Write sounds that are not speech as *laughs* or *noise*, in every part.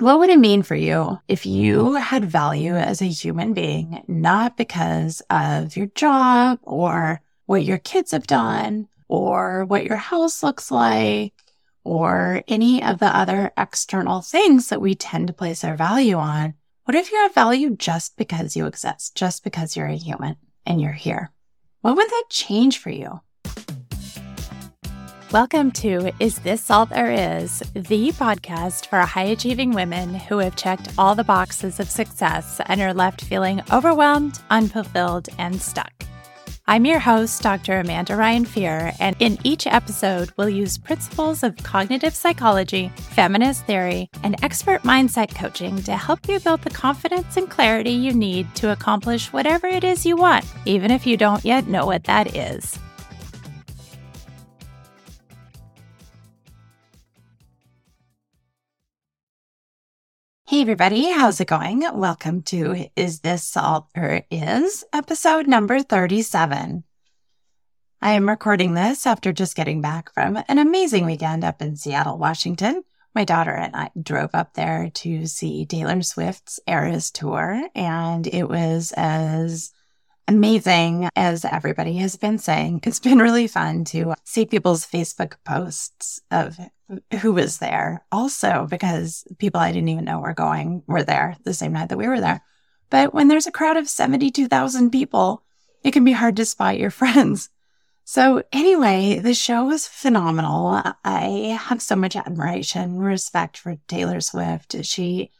What would it mean for you if you had value as a human being, not because of your job or what your kids have done or what your house looks like or any of the other external things that we tend to place our value on? What if you have value just because you exist, just because you're a human and you're here? What would that change for you? Welcome to Is This All There Is, the podcast for high achieving women who have checked all the boxes of success and are left feeling overwhelmed, unfulfilled, and stuck. I'm your host, Dr. Amanda Ryan Fear, and in each episode, we'll use principles of cognitive psychology, feminist theory, and expert mindset coaching to help you build the confidence and clarity you need to accomplish whatever it is you want, even if you don't yet know what that is. Hey, everybody, how's it going? Welcome to Is This All There Is, episode number 37. I am recording this after just getting back from an amazing weekend up in Seattle, Washington. My daughter and I drove up there to see Taylor Swift's Eras Tour, and it was as amazing as everybody has been saying. It's been really fun to see people's Facebook posts of who was there. Also, because people I didn't even know were going were there the same night that we were there. But when there's a crowd of 72,000 people, it can be hard to spot your *laughs* friends. So anyway, the show was phenomenal. I have so much admiration, respect for Taylor Swift. She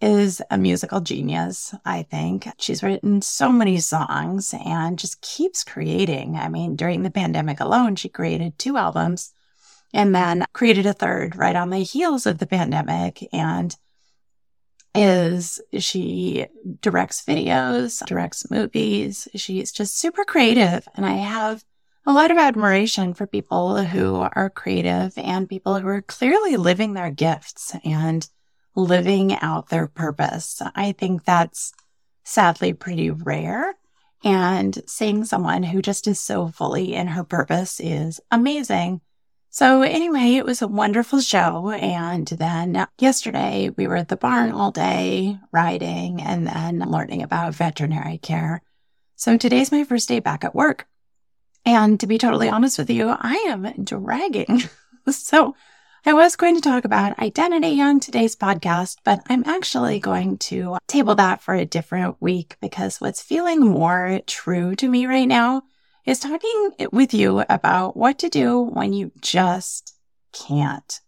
is a musical genius, I think. She's written so many songs and just keeps creating. I mean, during the pandemic alone, she created two albums and then created a third right on the heels of the pandemic and is she directs videos, directs movies. She's just super creative and I have a lot of admiration for people who are creative and people who are clearly living their gifts and living out their purpose. I think that's sadly pretty rare. And seeing someone who just is so fully in her purpose is amazing. So anyway, it was a wonderful show. And then yesterday we were at the barn all day riding and then learning about veterinary care. So today's my first day back at work. And to be totally honest with you, I am dragging. *laughs* so I was going to talk about identity on today's podcast, but I'm actually going to table that for a different week because what's feeling more true to me right now is talking with you about what to do when you just can't,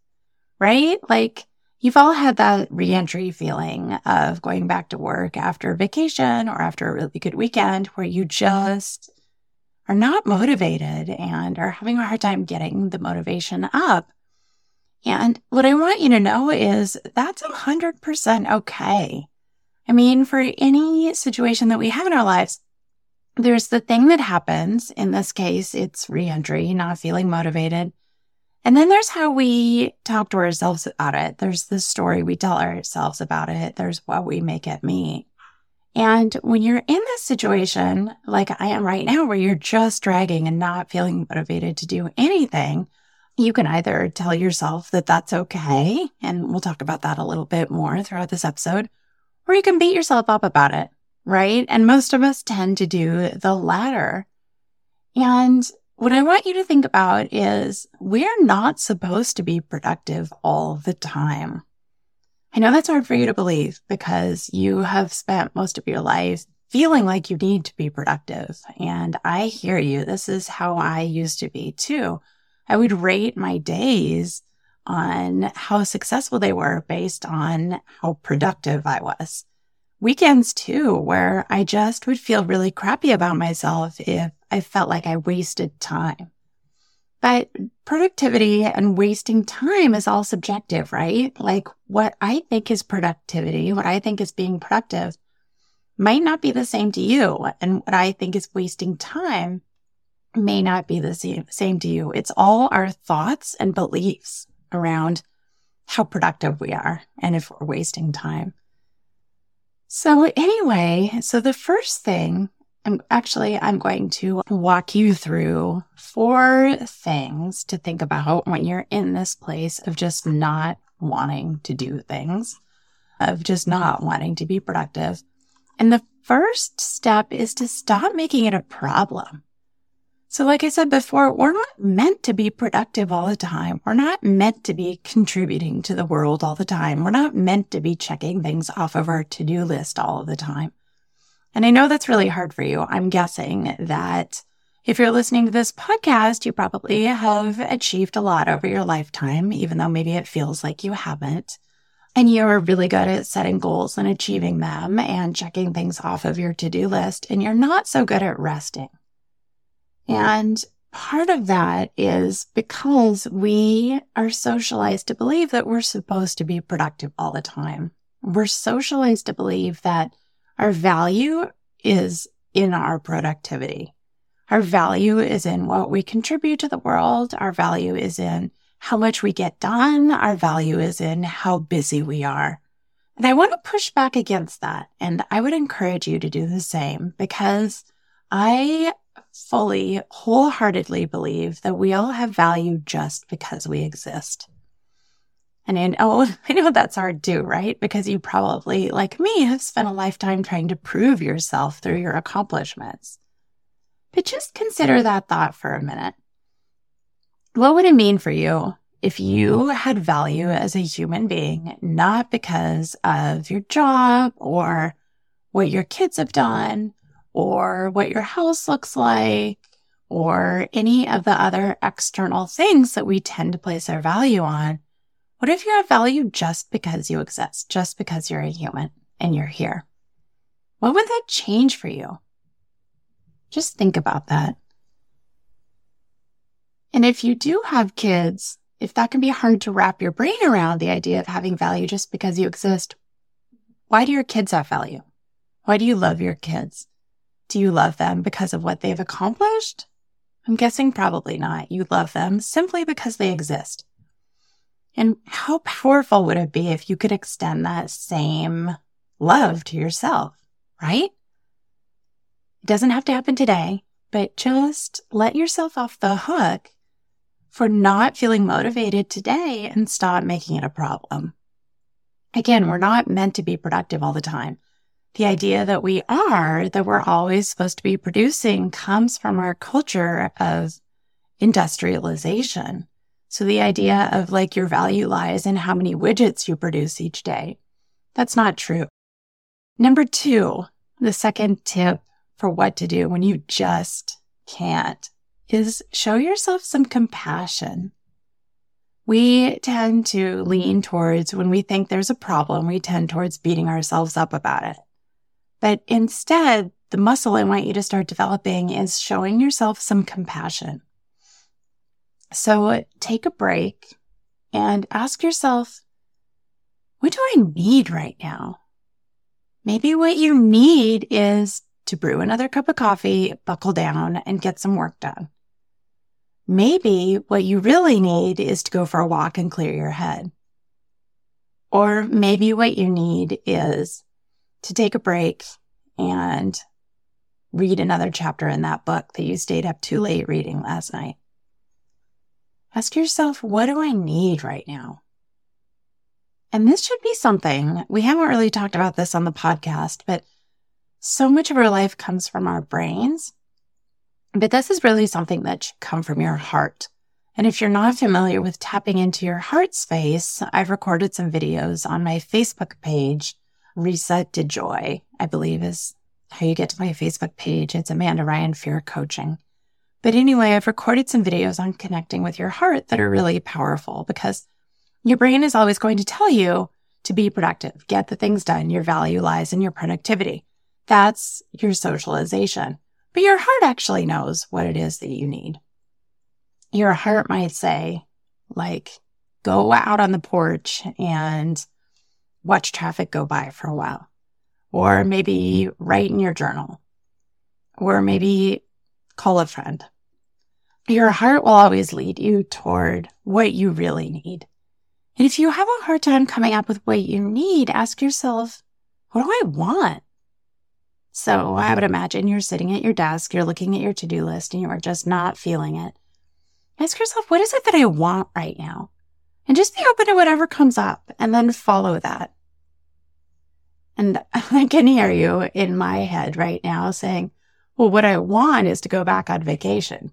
right? Like you've all had that reentry feeling of going back to work after vacation or after a really good weekend where you just are not motivated and are having a hard time getting the motivation up. And what I want you to know is that's 100% okay. I mean, for any situation that we have in our lives, there's the thing that happens. In this case, it's reentry, not feeling motivated. And then there's how we talk to ourselves about it. There's the story we tell ourselves about it. There's what we make it mean. And when you're in this situation, like I am right now, where you're just dragging and not feeling motivated to do anything, you can either tell yourself that that's okay, and we'll talk about that a little bit more throughout this episode, or you can beat yourself up about it, right? And most of us tend to do the latter. And what I want you to think about is we're not supposed to be productive all the time. I know that's hard for you to believe because you have spent most of your life feeling like you need to be productive. And I hear you. This is how I used to be too. I would rate my days on how successful they were based on how productive I was. Weekends too, where I just would feel really crappy about myself if I felt like I wasted time. But productivity and wasting time is all subjective, right? Like what I think is productivity, what I think is being productive might not be the same to you. And what I think is wasting time may not be the same, same to you. It's all our thoughts and beliefs around how productive we are and if we're wasting time. So anyway, so the first thing I'm actually, I'm going to walk you through four things to think about when you're in this place of just not wanting to do things. of just not wanting to be productive. And the first step is to stop making it a problem. So, like I said before, we're not meant to be productive all the time. We're not meant to be contributing to the world all the time. We're not meant to be checking things off of our to do list all the time. And I know that's really hard for you. I'm guessing that if you're listening to this podcast, you probably have achieved a lot over your lifetime, even though maybe it feels like you haven't. And you're really good at setting goals and achieving them and checking things off of your to do list. And you're not so good at resting. And part of that is because we are socialized to believe that we're supposed to be productive all the time. We're socialized to believe that our value is in our productivity. Our value is in what we contribute to the world. Our value is in how much we get done. Our value is in how busy we are. And I want to push back against that. And I would encourage you to do the same because I fully, wholeheartedly believe that we all have value just because we exist. And I know, *laughs* I know that's hard too, right? Because you probably, like me, have spent a lifetime trying to prove yourself through your accomplishments. But just consider that thought for a minute. What would it mean for you if you had value as a human being, not because of your job or what your kids have done or what your house looks like or any of the other external things that we tend to place our value on? What if you have value just because you exist, just because you're a human and you're here? What would that change for you? Just think about that. And if you do have kids, if that can be hard to wrap your brain around the idea of having value just because you exist, why do your kids have value? Why do you love your kids? Do you love them because of what they've accomplished? I'm guessing probably not. You love them simply because they exist. And how powerful would it be if you could extend that same love to yourself, right? It doesn't have to happen today, but just let yourself off the hook for not feeling motivated today and stop making it a problem. Again, we're not meant to be productive all the time. The idea that we are, that we're always supposed to be producing comes from our culture of industrialization. So the idea of like your value lies in how many widgets you produce each day. That's not true. Number two, the second tip for what to do when you just can't is show yourself some compassion. We tend to lean towards when we think there's a problem, we tend towards beating ourselves up about it. But instead, the muscle I want you to start developing is showing yourself some compassion. So take a break and ask yourself, what do I need right now? Maybe what you need is to brew another cup of coffee, buckle down, and get some work done. Maybe what you really need is to go for a walk and clear your head. Or maybe what you need is to take a break and read another chapter in that book that you stayed up too late reading last night. Ask yourself, what do I need right now? And this should be something we haven't really talked about this on the podcast, but so much of our life comes from our brains. But this is really something that should come from your heart. And if you're not familiar with tapping into your heart space, I've recorded some videos on my Facebook page, Reset to Joy, I believe is how you get to my Facebook page. It's Amanda Ryan Fear Coaching. But anyway, I've recorded some videos on connecting with your heart that are really powerful because your brain is always going to tell you to be productive, get the things done. Your value lies in your productivity. That's your socialization. But your heart actually knows what it is that you need. Your heart might say, like, go out on the porch and watch traffic go by for a while. Or maybe write in your journal. Or maybe call a friend. Your heart will always lead you toward what you really need. And if you have a hard time coming up with what you need, ask yourself, what do I want? So I would imagine you're sitting at your desk, you're looking at your to do list, and you are just not feeling it. Ask yourself, what is it that I want right now? And just be open to whatever comes up and then follow that. And *laughs* I can hear you in my head right now saying, well, what I want is to go back on vacation.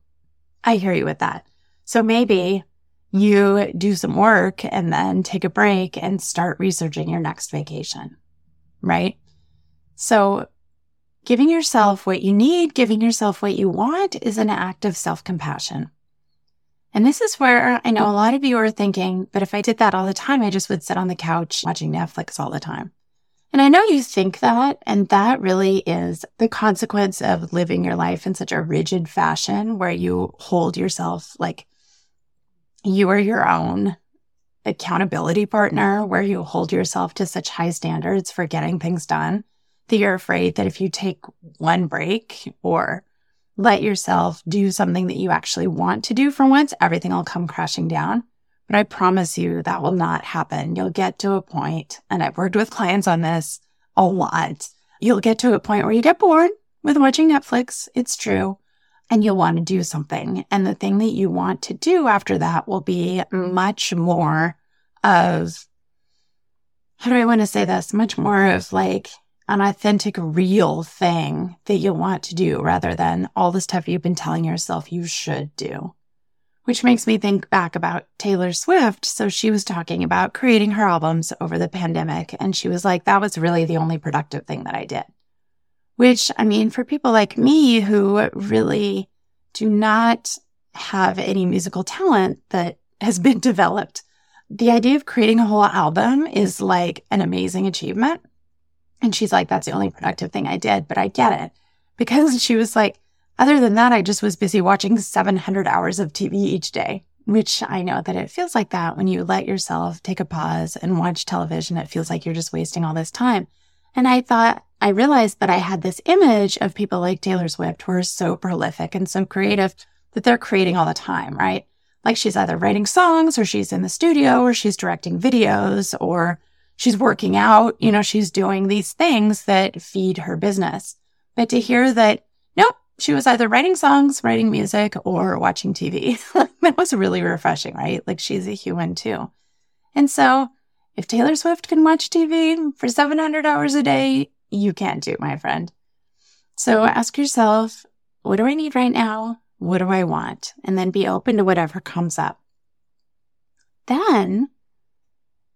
I hear you with that. So maybe you do some work and then take a break and start researching your next vacation, right? So giving yourself what you need, giving yourself what you want is an act of self compassion. And this is where I know a lot of you are thinking, but if I did that all the time, I just would sit on the couch watching Netflix all the time. And I know you think that, and that really is the consequence of living your life in such a rigid fashion where you hold yourself like you are your own accountability partner, where you hold yourself to such high standards for getting things done that you're afraid that if you take one break or let yourself do something that you actually want to do for once, everything will come crashing down. But I promise you that will not happen. You'll get to a point, and I've worked with clients on this a lot. You'll get to a point where you get bored with watching Netflix. It's true. And you'll want to do something. And the thing that you want to do after that will be much more of, how do I want to say this? Much more of like an authentic, real thing that you'll want to do rather than all the stuff you've been telling yourself you should do which makes me think back about Taylor Swift. So she was talking about creating her albums over the pandemic. And she was like, that was really the only productive thing that I did. Which, I mean, for people like me who really do not have any musical talent that has been *laughs* developed, the idea of creating a whole album is like an amazing achievement. And she's like, that's the only productive thing I did, but I get it because she was like, other than that, I just was busy watching 700 hours of TV each day, which I know that it feels like that when you let yourself take a pause and watch television. It feels like you're just wasting all this time. And I thought, I realized that I had this image of people like Taylor Swift who are so prolific and so creative that they're creating all the time, right? Like she's either writing songs or she's in the studio or she's directing videos or she's working out. You know, she's doing these things that feed her business. But to hear that, nope, she was either writing songs, writing music, or watching TV. *laughs* that was really refreshing, right? Like she's a human too. And so if Taylor Swift can watch TV for 700 hours a day, you can too, my friend. So ask yourself, what do I need right now? What do I want? And then be open to whatever comes up. Then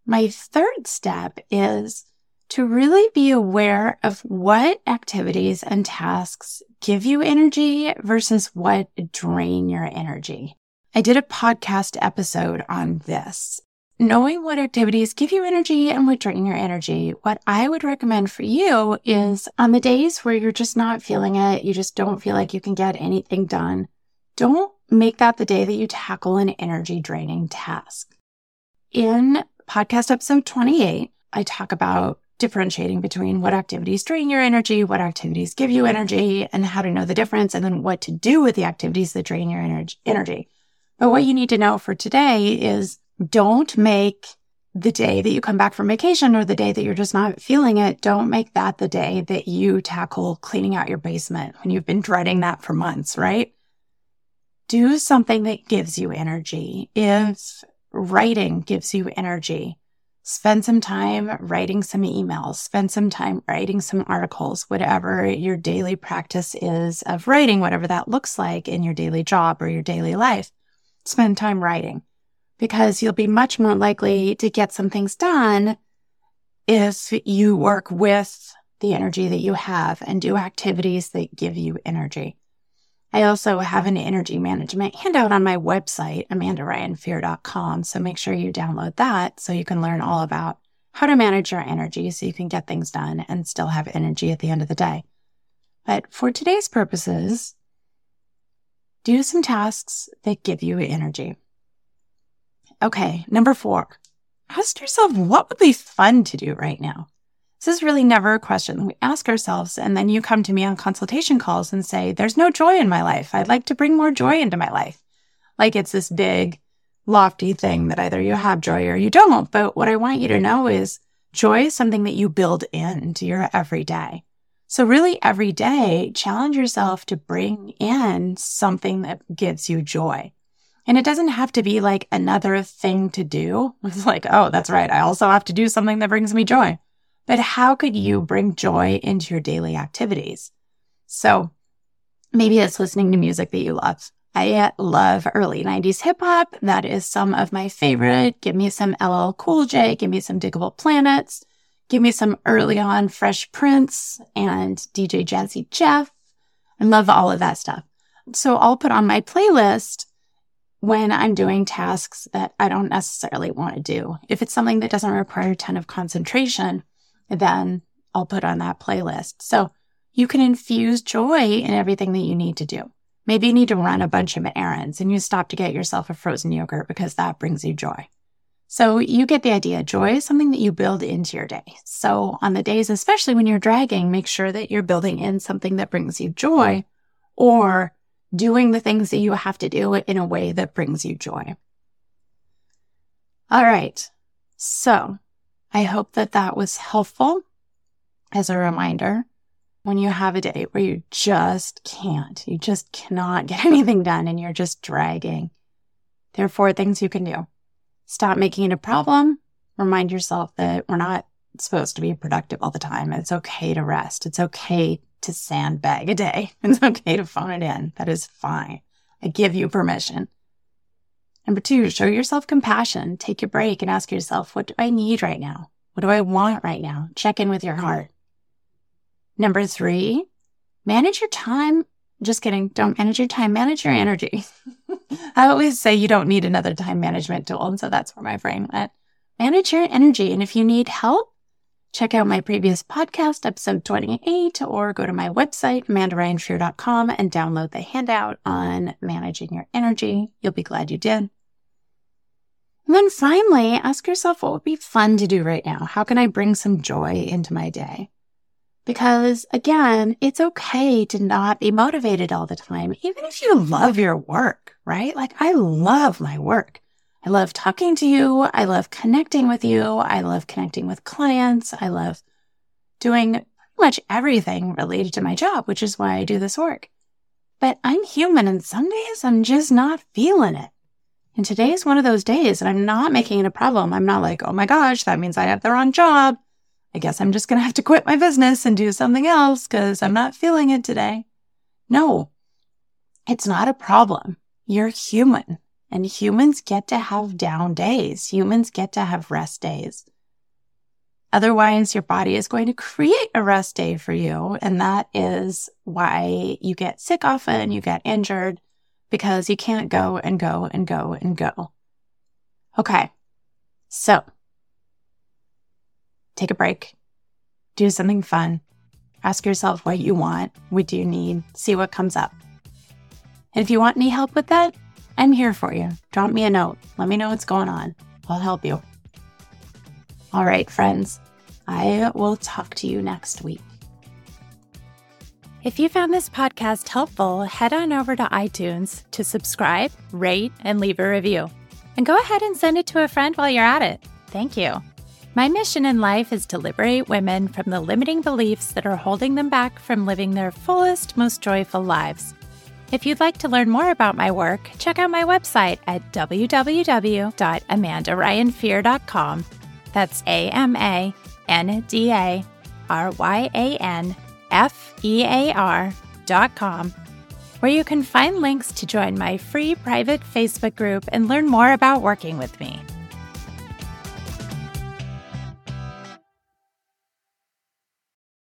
my third step is to really be aware of what activities and tasks give you energy versus what drain your energy. I did a podcast episode on this. Knowing what activities give you energy and what drain your energy, what I would recommend for you is on the days where you're just not feeling it, you just don't feel like you can get anything done, don't make that the day that you tackle an energy draining task. In podcast episode 28, I talk about differentiating between what activities drain your energy, what activities give you energy, and how to know the difference, and then what to do with the activities that drain your energy. But what you need to know for today is don't make the day that you come back from vacation or the day that you're just not feeling it, don't make that the day that you tackle cleaning out your basement when you've been dreading that for months, right? Do something that gives you energy. If writing gives you energy, spend some time writing some emails, spend some time writing some articles, whatever your daily practice is of writing, whatever that looks like in your daily job or your daily life. Spend time writing because you'll be much more likely to get some things done if you work with the energy that you have and do activities that give you energy. I also have an energy management handout on my website, amandaryanfear.com. So make sure you download that so you can learn all about how to manage your energy so you can get things done and still have energy at the end of the day. But for today's purposes, do some tasks that give you energy. Okay, number four, ask yourself what would be fun to do right now? This is really never a question we ask ourselves. And then you come to me on consultation calls and say, There's no joy in my life. I'd like to bring more joy into my life. Like it's this big, lofty thing that either you have joy or you don't. But what I want you to know is joy is something that you build into your everyday. So really every day, challenge yourself to bring in something that gives you joy. And it doesn't have to be like another thing to do. *laughs* It's like, oh, that's right. I also have to do something that brings me joy. But how could you bring joy into your daily activities? So maybe it's listening to music that you love. I love early 90s hip hop. That is some of my favorite. Give me some LL Cool J, give me some Digable Planets, give me some early on Fresh Prince and DJ Jazzy Jeff. I love all of that stuff. So I'll put on my playlist when I'm doing tasks that I don't necessarily want to do. If it's something that doesn't require a ton of concentration, then I'll put on that playlist. So you can infuse joy in everything that you need to do. Maybe you need to run a bunch of errands and you stop to get yourself a frozen yogurt because that brings you joy. So you get the idea. Joy is something that you build into your day. So on the days, especially when you're dragging, make sure that you're building in something that brings you joy or doing the things that you have to do in a way that brings you joy. All right. So I hope that that was helpful as a reminder when you have a day where you just can't, you just cannot get *laughs* anything done and you're just dragging. There are four things you can do. Stop making it a problem. Remind yourself that we're not supposed to be productive all the time. It's okay to rest. It's okay to sandbag a day. *laughs* It's okay to phone it in. That is fine. I give you permission. Number two, show yourself compassion. Take a break and ask yourself, what do I need right now? What do I want right now? Check in with your heart. Number three, manage your time. Just kidding. Don't manage your time, manage your energy. *laughs* I always say you don't need another time management tool. And so that's where my brain went. Manage your energy. And if you need help, check out my previous podcast, episode 28, or go to my website, amandaryanfear.com and download the handout on managing your energy. You'll be glad you did. And then finally, ask yourself what would be fun to do right now? How can I bring some joy into my day? Because again, it's okay to not be motivated all the time, even if you love your work, right? Like I love my work. I love talking to you. I love connecting with you. I love connecting with clients. I love doing much everything related to my job, which is why I do this work. But I'm human and some days I'm just not feeling it. And today is one of those days and I'm not making it a problem. I'm not like, oh my gosh, that means I have the wrong job. I guess I'm just going to have to quit my business and do something else because I'm not feeling it today. No, it's not a problem. You're human and humans get to have down days. Humans get to have rest days. Otherwise, your body is going to create a rest day for you. And that is why you get sick often, you get injured because you can't go and go and go and go. Okay. So take a break, do something fun, ask yourself what you want, what do you need, see what comes up. And if you want any help with that, I'm here for you. Drop me a note. Let me know what's going on. I'll help you. All right, friends, I will talk to you next week. If you found this podcast helpful, head on over to iTunes to subscribe, rate, and leave a review. And go ahead and send it to a friend while you're at it. Thank you. My mission in life is to liberate women from the limiting beliefs that are holding them back from living their fullest, most joyful lives. If you'd like to learn more about my work, check out my website at www.amandaryanfear.com. That's A M A N D A R Y A N F E A R.com, where you can find links to join my free private Facebook group and learn more about working with me.